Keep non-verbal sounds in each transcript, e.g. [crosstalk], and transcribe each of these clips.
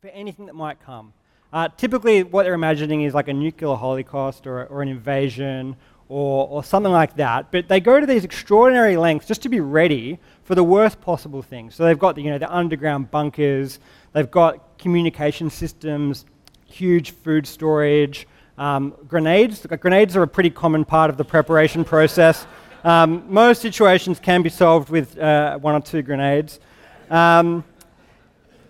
for anything that might come. Uh, typically, what they're imagining is like a nuclear holocaust or, or an invasion or, or something like that. But they go to these extraordinary lengths just to be ready for the worst possible things. So they've got the, you know, the underground bunkers, they've got communication systems, huge food storage, um, grenades. Grenades are a pretty common part of the preparation process. Um, most situations can be solved with uh, one or two grenades. Um,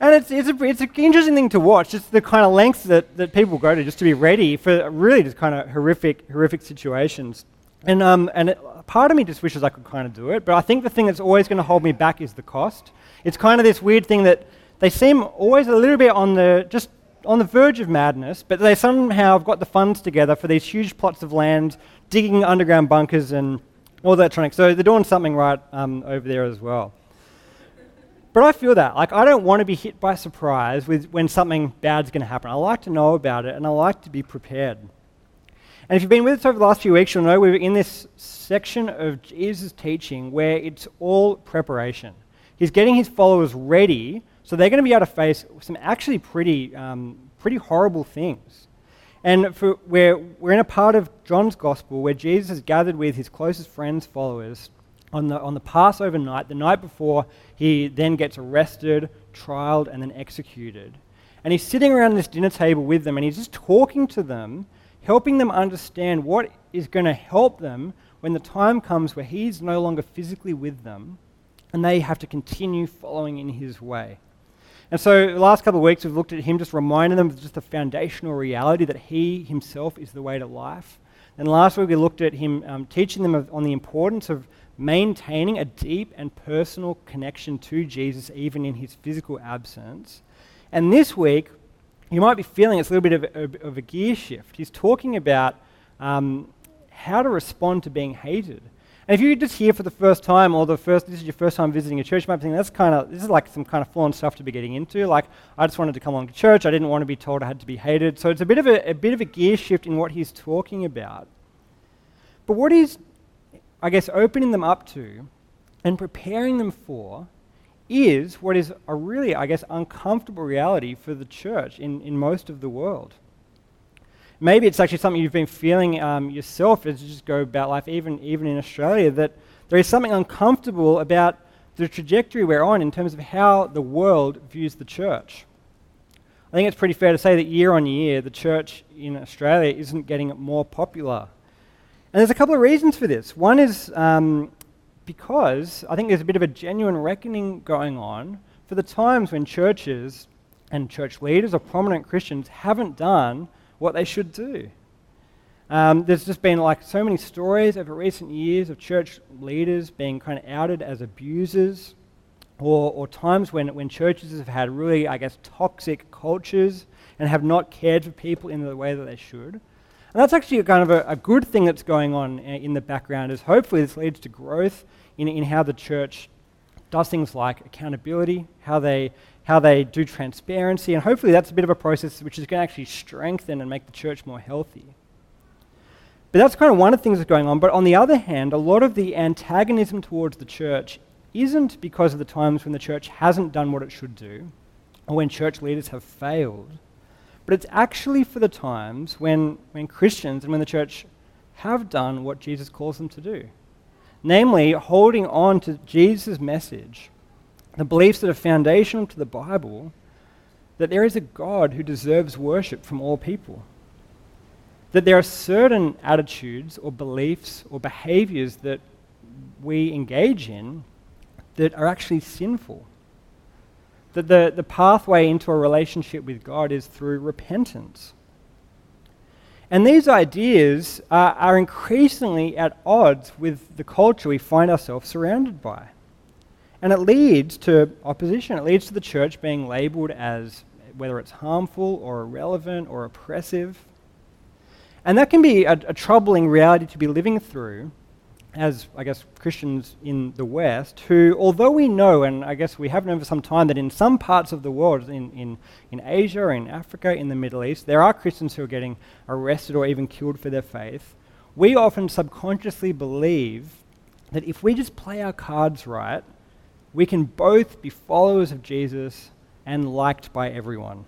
and it's, it's, a, it's an interesting thing to watch, just the kind of lengths that, that people go to just to be ready for really just kind of horrific, horrific situations. And, um, and it, part of me just wishes I could kind of do it, but I think the thing that's always going to hold me back is the cost. It's kind of this weird thing that they seem always a little bit on the, just on the verge of madness, but they somehow have got the funds together for these huge plots of land, digging underground bunkers and all that electronics. So they're doing something right um, over there as well. But I feel that. Like, I don't want to be hit by surprise with when something bad's going to happen. I like to know about it and I like to be prepared. And if you've been with us over the last few weeks, you'll know we're in this section of Jesus' teaching where it's all preparation. He's getting his followers ready so they're going to be able to face some actually pretty, um, pretty horrible things. And for, we're, we're in a part of John's gospel where Jesus has gathered with his closest friends, followers, on the, on the Passover night, the night before he then gets arrested, trialed, and then executed. And he's sitting around this dinner table with them and he's just talking to them, helping them understand what is going to help them when the time comes where he's no longer physically with them and they have to continue following in his way. And so, the last couple of weeks, we've looked at him just reminding them of just the foundational reality that he himself is the way to life. And last week, we looked at him um, teaching them of, on the importance of maintaining a deep and personal connection to Jesus, even in his physical absence. And this week, you might be feeling it's a little bit of, of, of a gear shift. He's talking about um, how to respond to being hated. And if you're just here for the first time, or the first this is your first time visiting a church, you might that's kind of this is like some kind of full-on stuff to be getting into. Like I just wanted to come along to church. I didn't want to be told I had to be hated. So it's a bit of a, a bit of a gear shift in what he's talking about. But what he's I guess, opening them up to and preparing them for is what is a really, I guess, uncomfortable reality for the church in, in most of the world. Maybe it's actually something you've been feeling um, yourself as you just go about life, even, even in Australia, that there is something uncomfortable about the trajectory we're on in terms of how the world views the church. I think it's pretty fair to say that year on year, the church in Australia isn't getting more popular. And there's a couple of reasons for this. One is um, because I think there's a bit of a genuine reckoning going on for the times when churches and church leaders or prominent Christians haven't done what they should do. Um, there's just been like so many stories over recent years of church leaders being kind of outed as abusers, or, or times when, when churches have had really, I guess, toxic cultures and have not cared for people in the way that they should. And that's actually kind of a, a good thing that's going on uh, in the background, is hopefully this leads to growth in, in how the church does things like accountability, how they, how they do transparency, and hopefully that's a bit of a process which is going to actually strengthen and make the church more healthy. But that's kind of one of the things that's going on. But on the other hand, a lot of the antagonism towards the church isn't because of the times when the church hasn't done what it should do, or when church leaders have failed but it's actually for the times when, when Christians and when the church have done what Jesus calls them to do. Namely, holding on to Jesus' message, the beliefs that are foundational to the Bible, that there is a God who deserves worship from all people. That there are certain attitudes or beliefs or behaviors that we engage in that are actually sinful that the, the pathway into a relationship with God is through repentance. And these ideas are, are increasingly at odds with the culture we find ourselves surrounded by. And it leads to opposition. It leads to the church being labeled as whether it's harmful or irrelevant or oppressive. And that can be a, a troubling reality to be living through as, I guess, Christians in the West, who, although we know, and I guess we have known for some time, that in some parts of the world, in, in, in Asia, in Africa, in the Middle East, there are Christians who are getting arrested or even killed for their faith, we often subconsciously believe that if we just play our cards right, we can both be followers of Jesus and liked by everyone.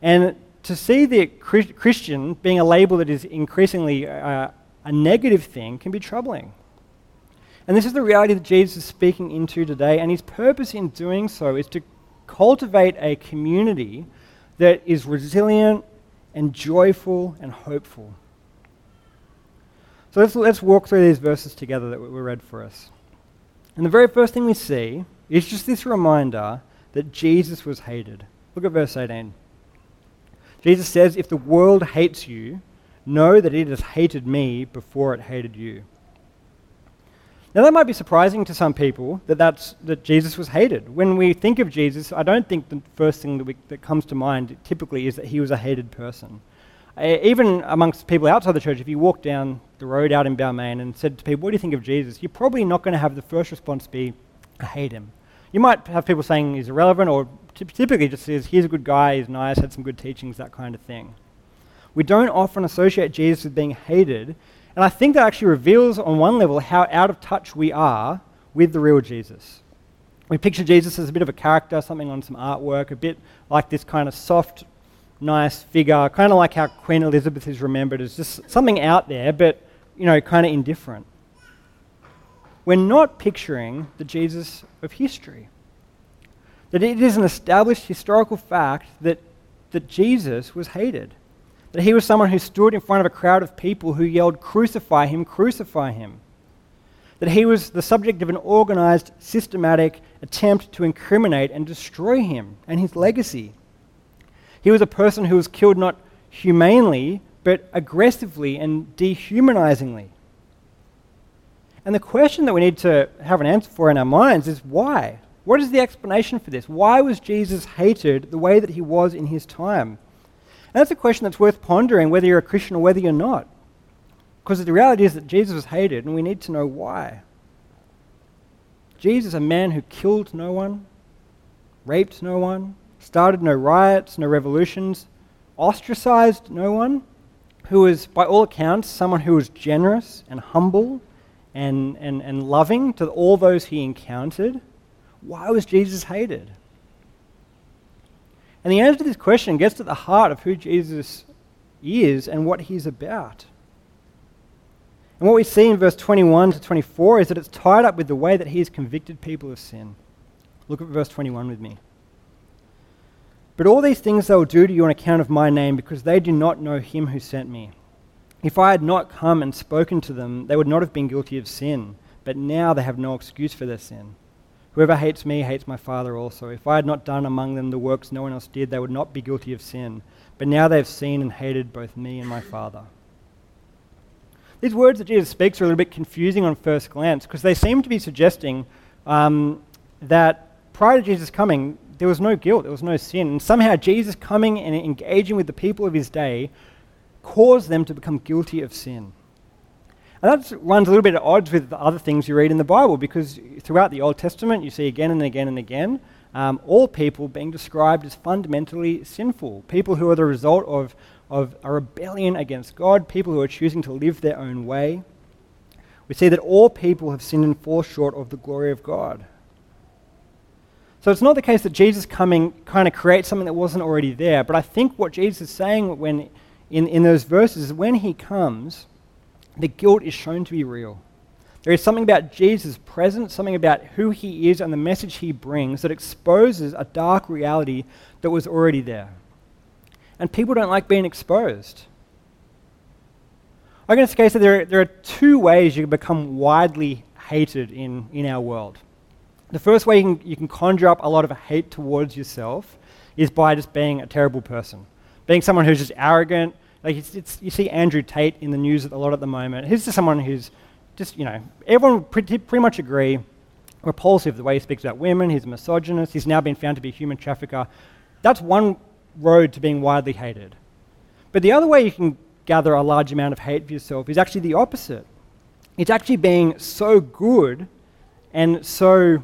And to see the Christian being a label that is increasingly uh, a negative thing can be troubling. And this is the reality that Jesus is speaking into today, and his purpose in doing so is to cultivate a community that is resilient and joyful and hopeful. So let's, let's walk through these verses together that were read for us. And the very first thing we see is just this reminder that Jesus was hated. Look at verse 18. Jesus says, If the world hates you, know that it has hated me before it hated you. Now, that might be surprising to some people that, that's, that Jesus was hated. When we think of Jesus, I don't think the first thing that, we, that comes to mind typically is that he was a hated person. Uh, even amongst people outside the church, if you walk down the road out in Balmain and said to people, What do you think of Jesus? you're probably not going to have the first response be, I hate him. You might have people saying he's irrelevant, or t- typically just says, He's a good guy, he's nice, had some good teachings, that kind of thing. We don't often associate Jesus with being hated and I think that actually reveals, on one level, how out of touch we are with the real Jesus. We picture Jesus as a bit of a character, something on some artwork, a bit like this kind of soft, nice figure, kind of like how Queen Elizabeth is remembered as just something out there, but, you know, kind of indifferent. We're not picturing the Jesus of history. That it is an established historical fact that, that Jesus was hated that he was someone who stood in front of a crowd of people who yelled, Crucify him, crucify him. That he was the subject of an organized, systematic attempt to incriminate and destroy him and his legacy. He was a person who was killed not humanely, but aggressively and dehumanizingly. And the question that we need to have an answer for in our minds is why? What is the explanation for this? Why was Jesus hated the way that he was in his time? That's a question that's worth pondering whether you're a Christian or whether you're not. Because the reality is that Jesus was hated, and we need to know why. Jesus, a man who killed no one, raped no one, started no riots, no revolutions, ostracized no one, who was, by all accounts, someone who was generous and humble and, and, and loving to all those he encountered. Why was Jesus hated? And the answer to this question gets to the heart of who Jesus is and what he's about. And what we see in verse 21 to 24 is that it's tied up with the way that he has convicted people of sin. Look at verse 21 with me. But all these things they will do to you on account of my name, because they do not know him who sent me. If I had not come and spoken to them, they would not have been guilty of sin, but now they have no excuse for their sin. Whoever hates me hates my Father also. If I had not done among them the works no one else did, they would not be guilty of sin. But now they have seen and hated both me and my Father. These words that Jesus speaks are a little bit confusing on first glance because they seem to be suggesting um, that prior to Jesus coming, there was no guilt, there was no sin. And somehow Jesus coming and engaging with the people of his day caused them to become guilty of sin. And that runs a little bit at odds with the other things you read in the Bible because throughout the Old Testament you see again and again and again um, all people being described as fundamentally sinful. People who are the result of, of a rebellion against God, people who are choosing to live their own way. We see that all people have sinned and fall short of the glory of God. So it's not the case that Jesus coming kind of creates something that wasn't already there, but I think what Jesus is saying when in, in those verses is when he comes, the guilt is shown to be real. There is something about Jesus' presence, something about who he is and the message he brings that exposes a dark reality that was already there. And people don't like being exposed. I'm going to say that there, there are two ways you can become widely hated in, in our world. The first way you can, you can conjure up a lot of hate towards yourself is by just being a terrible person, being someone who's just arrogant, like it's, it's, you see Andrew Tate in the news a lot at the moment. He's just someone who's just, you know, everyone pretty, pretty much agree, repulsive the way he speaks about women. He's a misogynist. He's now been found to be a human trafficker. That's one road to being widely hated. But the other way you can gather a large amount of hate for yourself is actually the opposite. It's actually being so good and so,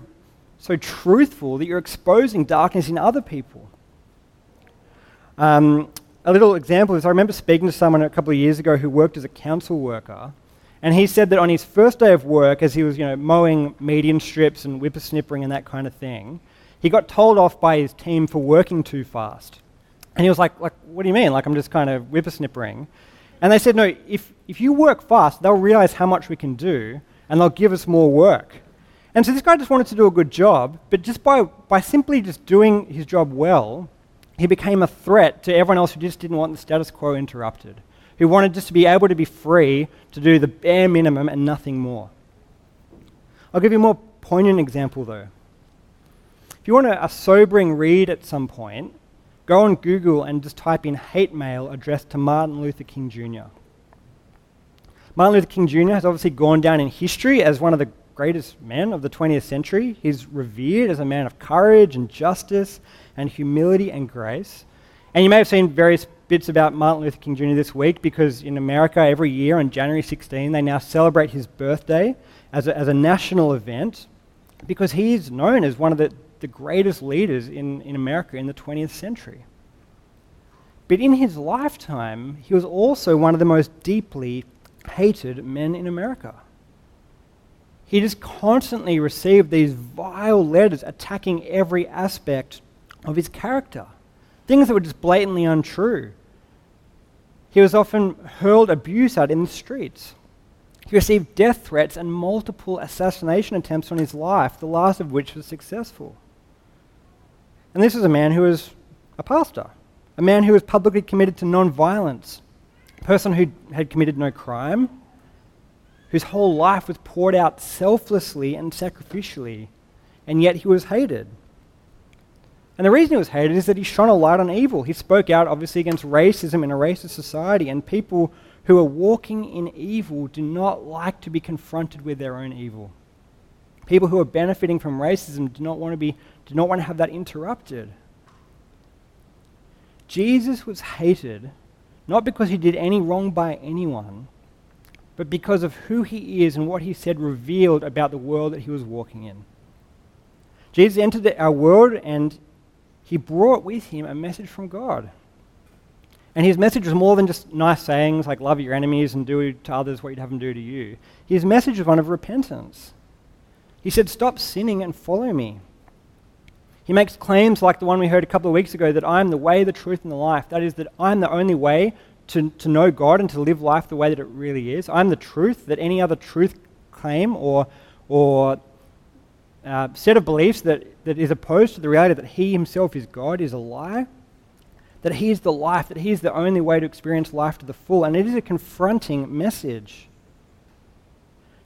so truthful that you're exposing darkness in other people. Um, a little example is I remember speaking to someone a couple of years ago who worked as a council worker, and he said that on his first day of work, as he was you know, mowing median strips and whippersnippering and that kind of thing, he got told off by his team for working too fast. And he was like, like, what do you mean? Like, I'm just kind of whippersnippering. And they said, no, if, if you work fast, they'll realize how much we can do, and they'll give us more work. And so this guy just wanted to do a good job, but just by, by simply just doing his job well, he became a threat to everyone else who just didn't want the status quo interrupted, who wanted just to be able to be free to do the bare minimum and nothing more. I'll give you a more poignant example, though. If you want a, a sobering read at some point, go on Google and just type in hate mail addressed to Martin Luther King Jr. Martin Luther King Jr. has obviously gone down in history as one of the greatest men of the 20th century. He's revered as a man of courage and justice and humility and grace. And you may have seen various bits about Martin Luther King Jr. this week because in America, every year on January 16, they now celebrate his birthday as a, as a national event because he's known as one of the, the greatest leaders in, in America in the 20th century. But in his lifetime, he was also one of the most deeply hated men in America. He just constantly received these vile letters attacking every aspect of his character, things that were just blatantly untrue. He was often hurled abuse at in the streets. He received death threats and multiple assassination attempts on his life, the last of which was successful. And this was a man who was a pastor, a man who was publicly committed to non-violence, a person who had committed no crime, whose whole life was poured out selflessly and sacrificially, and yet he was hated. And the reason he was hated is that he shone a light on evil. He spoke out, obviously, against racism in a racist society, and people who are walking in evil do not like to be confronted with their own evil. People who are benefiting from racism do not want to, be, do not want to have that interrupted. Jesus was hated not because he did any wrong by anyone, but because of who he is and what he said revealed about the world that he was walking in. Jesus entered our world and he brought with him a message from God. And his message was more than just nice sayings like love your enemies and do to others what you'd have them do to you. His message was one of repentance. He said, Stop sinning and follow me. He makes claims like the one we heard a couple of weeks ago that I'm the way, the truth, and the life. That is, that I'm the only way to, to know God and to live life the way that it really is. I'm the truth, that any other truth claim or, or uh, set of beliefs that, that is opposed to the reality that He Himself is God is a lie that He is the life, that He is the only way to experience life to the full. And it is a confronting message.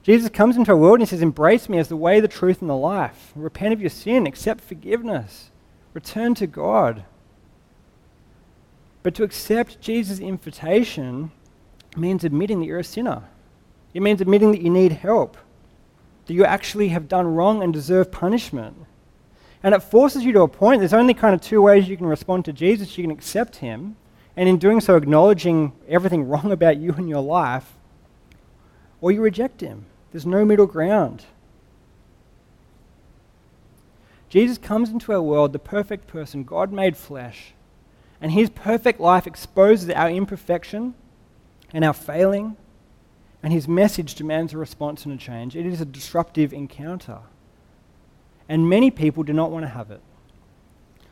Jesus comes into our world and says, Embrace me as the way, the truth, and the life. Repent of your sin, accept forgiveness, return to God. But to accept Jesus' invitation means admitting that you're a sinner. It means admitting that you need help, that you actually have done wrong and deserve punishment. And it forces you to a point. There's only kind of two ways you can respond to Jesus. You can accept him, and in doing so, acknowledging everything [laughs] wrong about you and your life, or you reject him. There's no middle ground. Jesus comes into our world, the perfect person, God made flesh, and his perfect life exposes our imperfection and our failing, and his message demands a response and a change. It is a disruptive encounter and many people do not want to have it.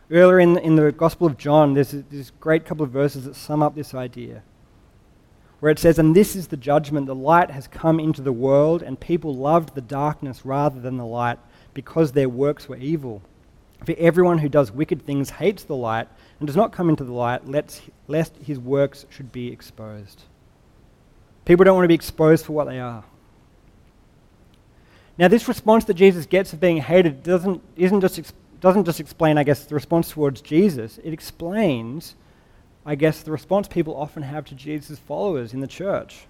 Earlier in, in the Gospel of John, there's this great couple of verses that sum up this idea, where it says, And this is the judgment the light has come into the world, and people loved the darkness rather than the light, because their works were evil. For everyone who does wicked things hates the light and does not come into the light, lest, lest his works should be exposed. People don't want to be exposed for what they are. Now, this response that Jesus gets of being hated doesn't, isn't just doesn't just explain, I guess, the response towards Jesus. It explains, I guess, the response people often have to Jesus' followers in the church.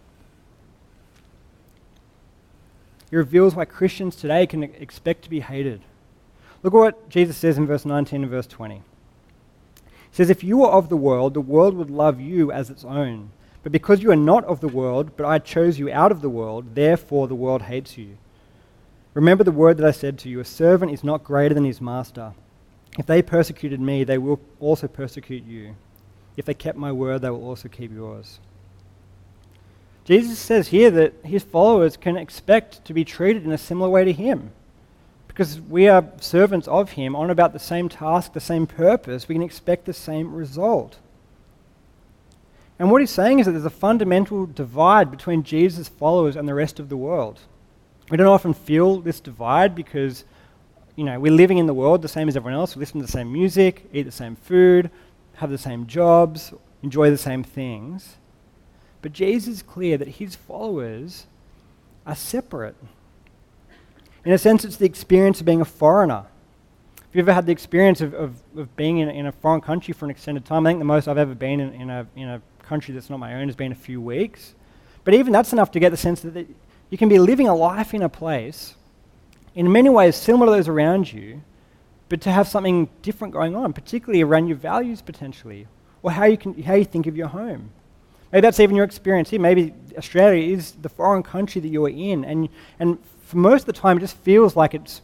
It reveals why Christians today can expect to be hated. Look at what Jesus says in verse 19 and verse 20. Says, If you were of the world, the world would love you as its own. But because you are not of the world, but I chose you out of the world, therefore the world hates you. Remember the word that I said to you a servant is not greater than his master. If they persecuted me, they will also persecute you. If they kept my word, they will also keep yours. Jesus says here that his followers can expect to be treated in a similar way to him because we are servants of Him on about the same task, the same purpose. We can expect the same result. And what he's saying is that there's a fundamental divide between Jesus' followers and the rest of the world. We don't often feel this divide because, you know, we're living in the world the same as everyone else. We listen to the same music, eat the same food, have the same jobs, enjoy the same things. But Jesus is clear that his followers are separate. In a sense, it's the experience of being a foreigner. Have you ever had the experience of, of, of being in, in, a foreign country for an extended time? I think the most I've ever been in, in, a, in a country that's not my own has been a few weeks. But even that's enough to get the sense that you can be living a life in a place, in many ways similar to those around you, but to have something different going on, particularly around your values potentially, or how you, can, how you think of your home. Maybe that's even your experience here. Maybe Australia is the foreign country that you're in, and, and for most of the time it just feels like it's,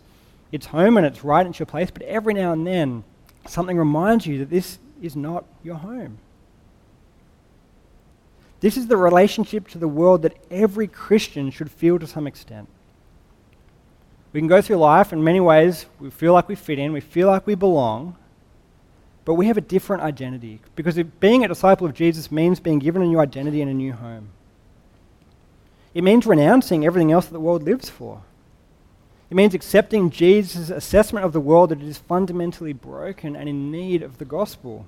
it's home and it's right, it's your place, but every now and then something reminds you that this is not your home. This is the relationship to the world that every Christian should feel to some extent. We can go through life in many ways, we feel like we fit in, we feel like we belong, but we have a different identity. Because being a disciple of Jesus means being given a new identity and a new home. It means renouncing everything else that the world lives for. It means accepting Jesus' assessment of the world that it is fundamentally broken and in need of the gospel.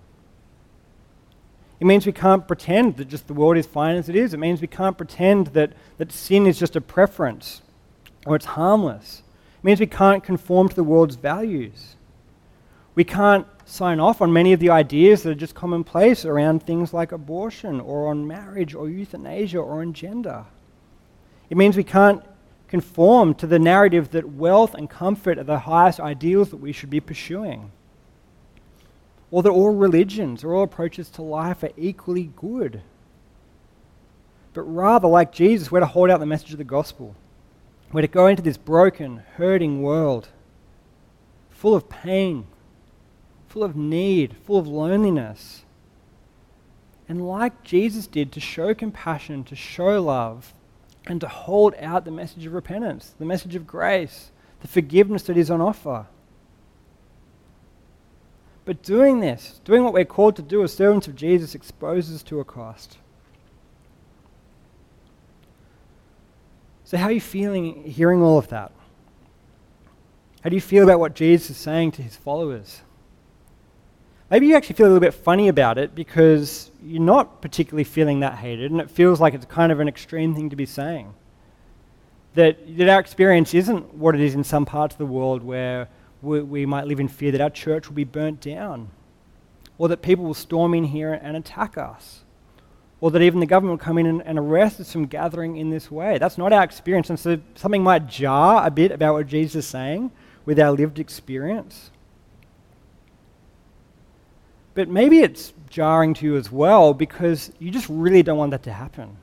It means we can't pretend that just the world is fine as it is. It means we can't pretend that, that sin is just a preference or it's harmless. It means we can't conform to the world's values. We can't sign off on many of the ideas that are just commonplace around things like abortion or on marriage or euthanasia or on gender. It means we can't conform to the narrative that wealth and comfort are the highest ideals that we should be pursuing or that all religions or all approaches to life are equally good. But rather, like Jesus, we're to hold out the message of the gospel. We're to go into this broken, hurting world full of pain, full of need, full of loneliness. And like Jesus did, to show compassion, to show love, and to hold out the message of repentance, the message of grace, the forgiveness that is on offer. But doing this, doing what we're called to do as servants of Jesus, exposes to a cost. So, how are you feeling hearing all of that? How do you feel about what Jesus is saying to his followers? Maybe you actually feel a little bit funny about it because you're not particularly feeling that hated, and it feels like it's kind of an extreme thing to be saying. That, that our experience isn't what it is in some parts of the world where we, we might live in fear that our church will be burnt down, or that people will storm in here and attack us, or that even the government will come in and, and arrest us from gathering in this way. That's not our experience. And so something might jar a bit about what Jesus is saying with our lived experience. But maybe it's jarring to you as well because you just really don't want that to happen.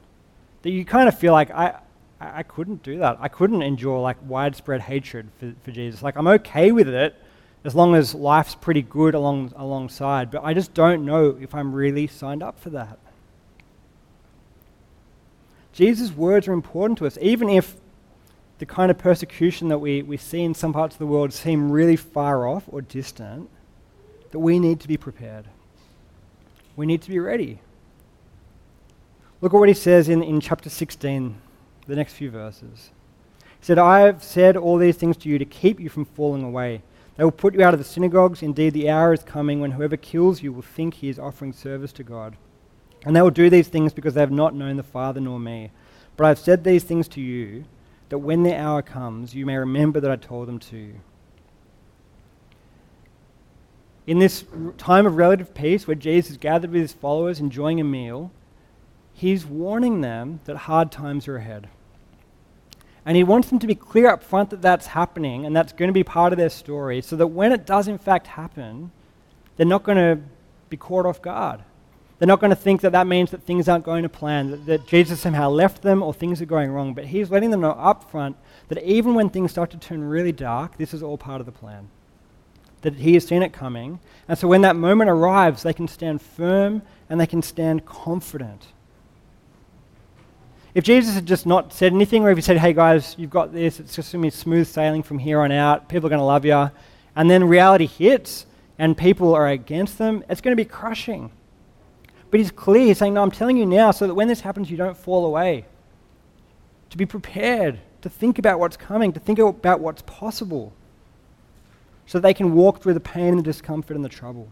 That you kind of feel like, I, I, couldn't do that. I couldn't endure like widespread hatred for, for Jesus. Like I'm okay with it as long as life's pretty good along, alongside, but I just don't know if I'm really signed up for that. Jesus' words are important to us, even if the kind of persecution that we, we see in some parts of the world seem really far off or distant, that we need to be prepared. We need to be ready. Look at what he says in, in chapter 16 the next few verses. He said, I have said all these things to you to keep you from falling away. They will put you out of the synagogues. Indeed, the hour is coming when whoever kills you will think he is offering service to God. And they will do these things because they have not known the Father nor me. But I have said these things to you, that when the hour comes, you may remember that I told them to you. In this time of relative peace, where Jesus is gathered with his followers enjoying a meal, he's warning them that hard times are ahead. And he wants them to be clear up front that that's happening and that's going to be part of their story so that when it does in fact happen, they're not going to be caught off guard. They're not going to think that that means that things aren't going to plan, that, that Jesus somehow left them or things are going wrong. But he's letting them know up front that even when things start to turn really dark, this is all part of the plan. That he has seen it coming. And so when that moment arrives, they can stand firm and they can stand confident If Jesus had just not said anything, or if he said, hey guys, you've got this, it's just going to be smooth sailing from here on out, people are going to love you, and then reality hits and people are against them, it's going to be crushing. But he's clear, he's saying, no, I'm telling you now so that when this happens, you don't fall away. To be prepared, to think about what's coming, to think about what's possible, so that they can walk through the pain and the discomfort and the trouble.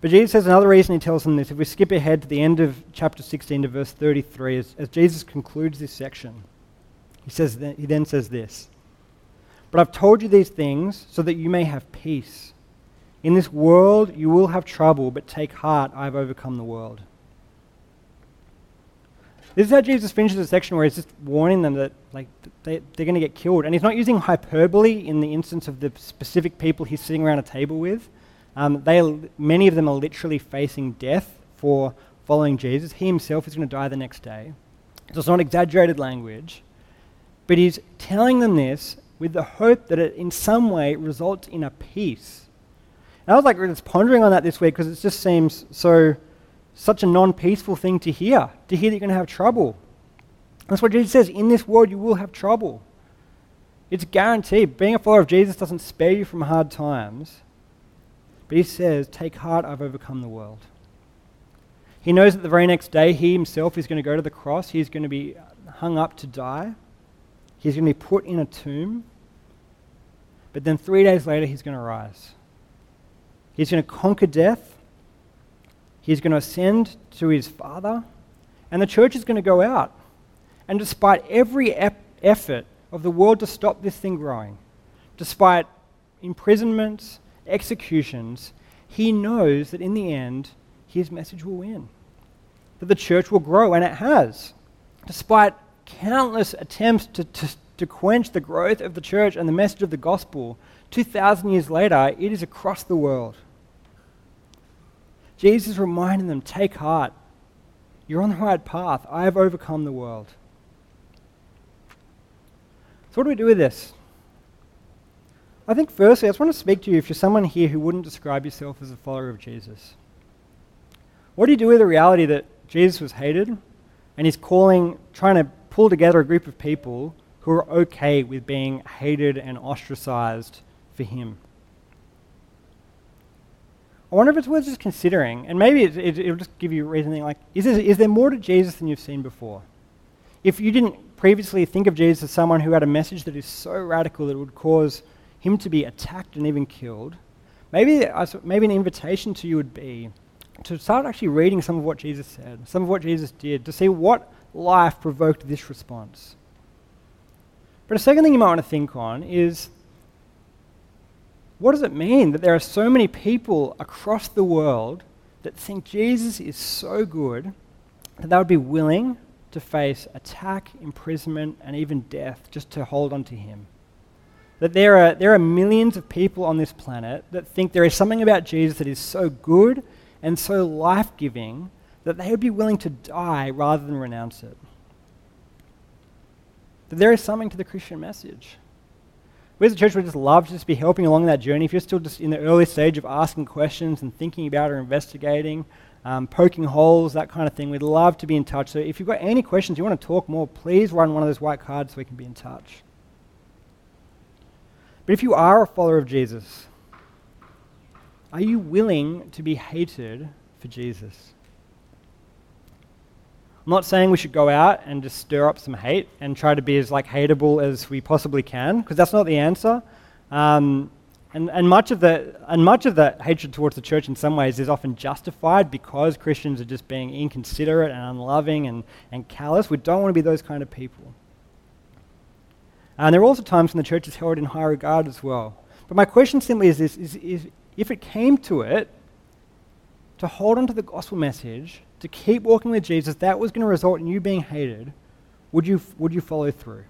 But Jesus says another reason he tells them this. If we skip ahead to the end of chapter 16 to verse 33, as, as Jesus concludes this section, he, says he then says this But I've told you these things so that you may have peace. In this world you will have trouble, but take heart, I have overcome the world. This is how Jesus finishes the section where he's just warning them that like they, they're going to get killed. And he's not using hyperbole in the instance of the specific people he's sitting around a table with. Um, they, many of them are literally facing death for following Jesus. He himself is going to die the next day. So it's not exaggerated language. But he's telling them this with the hope that it in some way results in a peace. And I was like just pondering on that this week because it just seems so such a non-peaceful thing to hear, to hear that you're going to have trouble. That's what Jesus says, in this world you will have trouble. It's guaranteed. Being a follower of Jesus doesn't spare you from hard times. But he says, Take heart, I've overcome the world. He knows that the very next day he himself is going to go to the cross. He's going to be hung up to die. He's going to be put in a tomb. But then three days later, he's going to rise. He's going to conquer death. He's going to ascend to his Father. And the church is going to go out. And despite every ep- effort of the world to stop this thing growing, despite imprisonments, executions, he knows that in the end, his message will win. That the church will grow, and it has. Despite countless attempts to, to, to quench the growth of the church and the message of the gospel, 2,000 years later, it is across the world. Jesus reminding them take heart. You're on the right path. I have overcome the world. So, what do we do with this? I think, firstly, I just want to speak to you if you're someone here who wouldn't describe yourself as a follower of Jesus. What do you do with the reality that Jesus was hated and he's calling, trying to pull together a group of people who are okay with being hated and ostracized for him? I wonder if it's worth just considering, and maybe it, it, it'll just give you a reason like, is there, is there more to Jesus than you've seen before? If you didn't previously think of Jesus as someone who had a message that is so radical that it would cause him to be attacked and even killed, maybe, maybe an invitation to you would be to start actually reading some of what Jesus said, some of what Jesus did, to see what life provoked this response. But a second thing you might want to think on is what does it mean that there are so many people across the world that think Jesus is so good that they would be willing to face attack, imprisonment, and even death just to hold on to him? that there are, there are millions of people on this planet that think there is something about Jesus that is so good and so life giving that they would be willing to die rather than renounce it. That there is something to the Christian message. We as a church would just love to just be helping along that journey. If you're still just in the early stage of asking questions and thinking about or investigating, um, poking holes, that kind of thing, we'd love to be in touch. So if you've got any questions, you want to talk more, please run one of those white cards so we can be in touch. But if you are a follower of Jesus, are you willing to be hated for Jesus? I'm not saying we should go out and just stir up some hate and try to be as like hateable as we possibly can, because that's not the answer. Um, and, and, much of the, and much of the hatred towards the church in some ways is often justified because Christians are just being inconsiderate and unloving and, and callous. We don't want to be those kind of people. And there are also times when the church is held in high regard as well. But my question simply is this is, is if it came to it, to hold on to the gospel message, to keep walking with Jesus, that was going to result in you being hated, would you, would you follow through?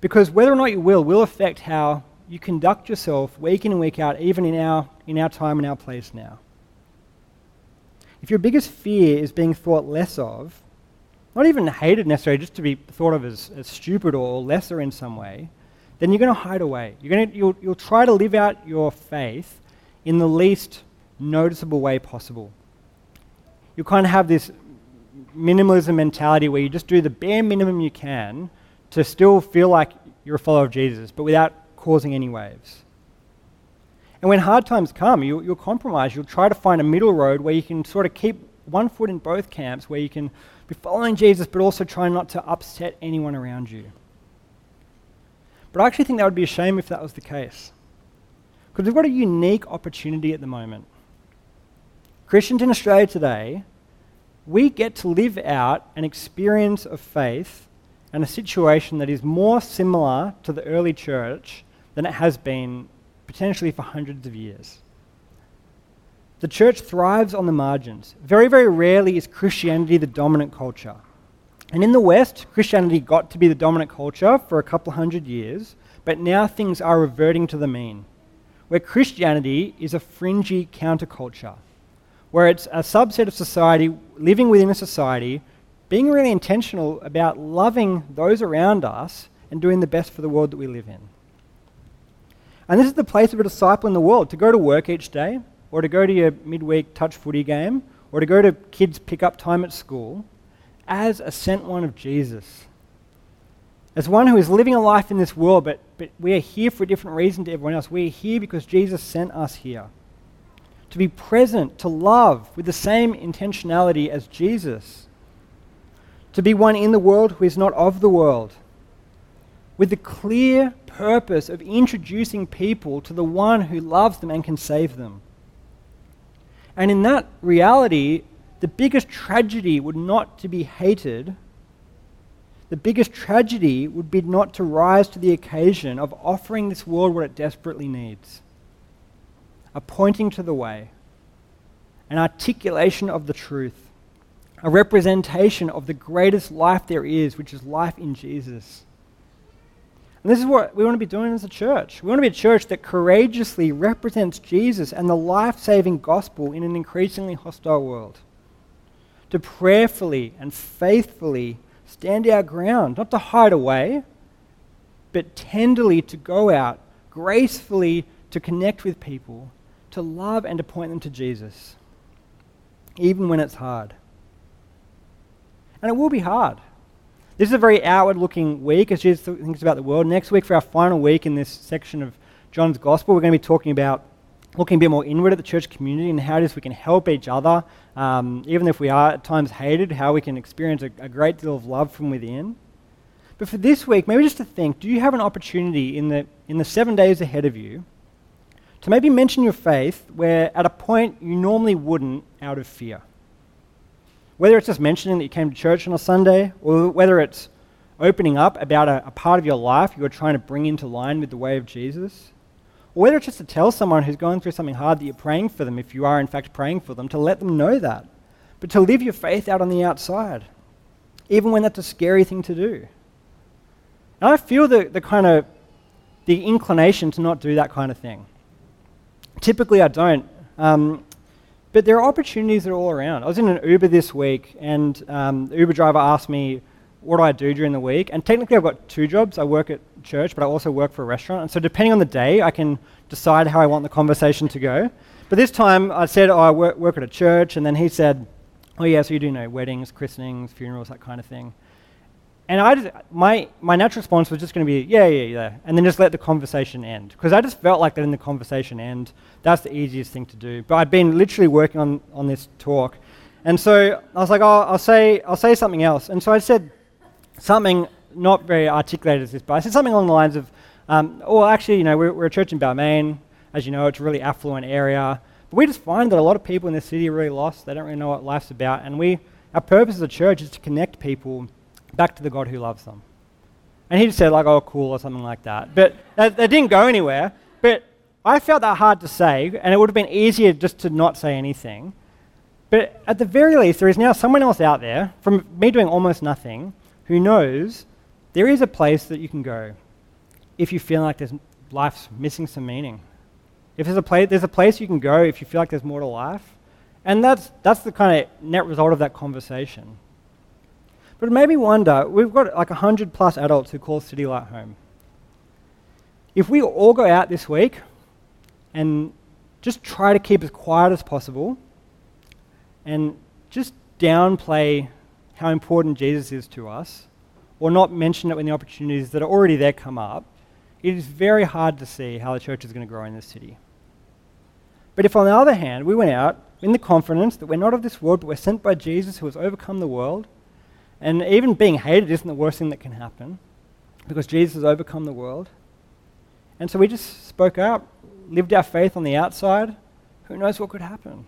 Because whether or not you will, will affect how you conduct yourself week in and week out, even in our, in our time and our place now. If your biggest fear is being thought less of, not even hated necessarily, just to be thought of as, as stupid or lesser in some way, then you're going to hide away. You're going to, you'll, you'll try to live out your faith in the least noticeable way possible. Kind of have this minimalism mentality where you just do the bare minimum you can to still feel like you're a follower of Jesus, but without causing any waves. And when hard times come, you, will compromise. You'll try to find a middle road where you can sort of keep one foot in both camps, where you can be following Jesus, but also try not to upset anyone around you. But I actually think that would be a shame if that was the case. Because we've got a unique opportunity at the moment. Christians in Australia today, we get to live out an experience of faith and a situation that is more similar to the early church than it has been potentially for hundreds of years. The church thrives on the margins. Very, very rarely is Christianity the dominant culture. And in the West, Christianity got to be the dominant culture for a couple hundred years, but now things are reverting to the mean, where Christianity is a fringy counterculture, where it's a subset of society living within a society, being really intentional about loving those around us and doing the best for the world that we live in. And this is the place of a disciple in the world to go to work each day, or to go to your midweek touch footy game, or to go to kids' pick up time at school as a sent one of Jesus. As one who is living a life in this world, but, but we are here for a different reason to everyone else. We are here because Jesus sent us here. To be present, to love with the same intentionality as Jesus. To be one in the world who is not of the world. With the clear purpose of introducing people to the one who loves them and can save them. And in that reality, the biggest tragedy would not to be hated. The biggest tragedy would be not to rise to the occasion of offering this world what it desperately needs a pointing to the way, an articulation of the truth, a representation of the greatest life there is, which is life in Jesus. And this is what we want to be doing as a church. We want to be a church that courageously represents Jesus and the life saving gospel in an increasingly hostile world. To prayerfully and faithfully stand our ground, not to hide away, but tenderly to go out, gracefully to connect with people, to love and to point them to Jesus, even when it's hard. And it will be hard. This is a very outward looking week as Jesus thinks about the world. Next week, for our final week in this section of John's Gospel, we're going to be talking about looking a bit more inward at the church community and how it is we can help each other, um, even if we are at times hated, how we can experience a, a great deal of love from within. But for this week, maybe just to think do you have an opportunity in the, in the seven days ahead of you to maybe mention your faith where at a point you normally wouldn't out of fear? Whether it's just mentioning that you came to church on a Sunday, or whether it's opening up about a, a part of your life you're trying to bring into line with the way of Jesus, or whether it's just to tell someone who's going through something hard that you're praying for them, if you are in fact praying for them, to let them know that. But to live your faith out on the outside, even when that's a scary thing to do. And I feel the, the kind of the inclination to not do that kind of thing. Typically, I don't. Um, but there are opportunities that are all around. I was in an Uber this week, and um, the Uber driver asked me, What do I do during the week? And technically, I've got two jobs. I work at church, but I also work for a restaurant. And so, depending on the day, I can decide how I want the conversation to go. But this time, I said, Oh, I work, work at a church. And then he said, Oh, yeah, so you do know weddings, christenings, funerals, that kind of thing. And I just, my, my natural response was just going to be, yeah, yeah, yeah, and then just let the conversation end. Because I just felt like that in the conversation end, that's the easiest thing to do. But I'd been literally working on, on this talk. And so I was like, oh, I'll say, I'll say something else. And so I said something not very articulated as this, but I said something along the lines of, um, well, actually, you know, we're, we're a church in Balmain. As you know, it's a really affluent area. But we just find that a lot of people in this city are really lost. They don't really know what life's about. And we, our purpose as a church is to connect people back to the God who loves them. And he just said, like, oh, cool, or something like that. But that, that didn't go anywhere. But I felt that hard to say, and it would have been easier just to not say anything. But at the very least, there is now someone else out there, from me doing almost nothing, who knows there is a place that you can go if you feel like there's life's missing some meaning. If there's a place, there's a place you can go if you feel like there's more to life. And that's, that's the kind of net result of that conversation. But it made me wonder we've got like 100 plus adults who call City Light home. If we all go out this week and just try to keep as quiet as possible and just downplay how important Jesus is to us, or not mention it when the opportunities that are already there come up, it is very hard to see how the church is going to grow in this city. But if, on the other hand, we went out in the confidence that we're not of this world, but we're sent by Jesus who has overcome the world, and even being hated isn't the worst thing that can happen because Jesus has overcome the world. And so we just spoke out, lived our faith on the outside. Who knows what could happen?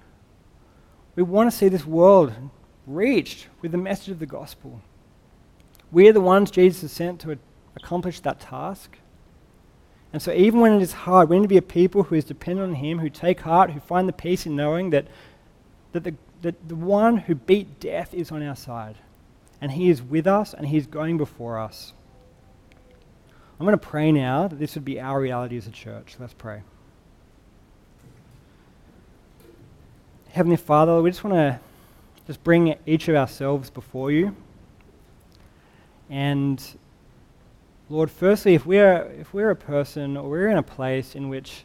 We want to see this world reached with the message of the gospel. We are the ones Jesus has sent to accomplish that task. And so, even when it is hard, we need to be a people who is dependent on Him, who take heart, who find the peace in knowing that, that, the, that the one who beat death is on our side. And He is with us and He is going before us. I'm going to pray now that this would be our reality as a church. Let's pray. Heavenly Father, we just want to just bring each of ourselves before you. And Lord, firstly, if we're, if we're a person or we're in a place in which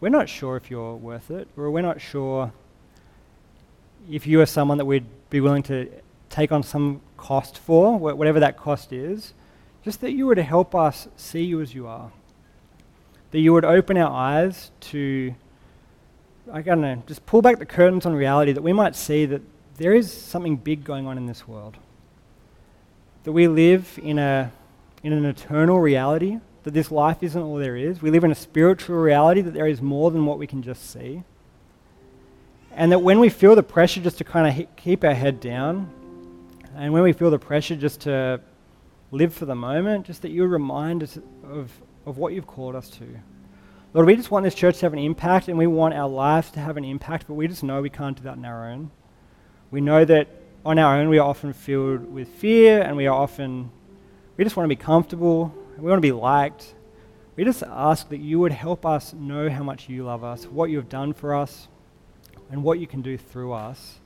we're not sure if you're worth it, or we're not sure if you are someone that we'd be willing to take on some cost for, whatever that cost is, just that you would help us see you as you are. That you would open our eyes to, I don't know, just pull back the curtains on reality, that we might see that there is something big going on in this world. That we live in a in an eternal reality, that this life isn't all there is. We live in a spiritual reality, that there is more than what we can just see. And that when we feel the pressure just to kind of keep our head down, and when we feel the pressure just to live for the moment, just that you remind us of, of what you've called us to. Lord, we just want this church to have an impact, and we want our lives to have an impact, but we just know we can't do that on our own. We know that on our own we are often filled with fear, and we are often we just want to be comfortable. We want to be liked. We just ask that you would help us know how much you love us, what you have done for us, and what you can do through us.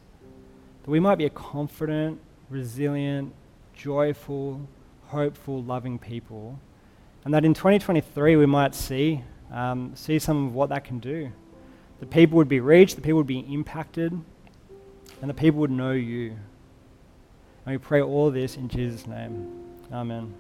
That we might be a confident, resilient, joyful, hopeful, loving people. And that in 2023 we might see, um, see some of what that can do. The people would be reached, the people would be impacted, and the people would know you. And we pray all this in Jesus' name. Amen.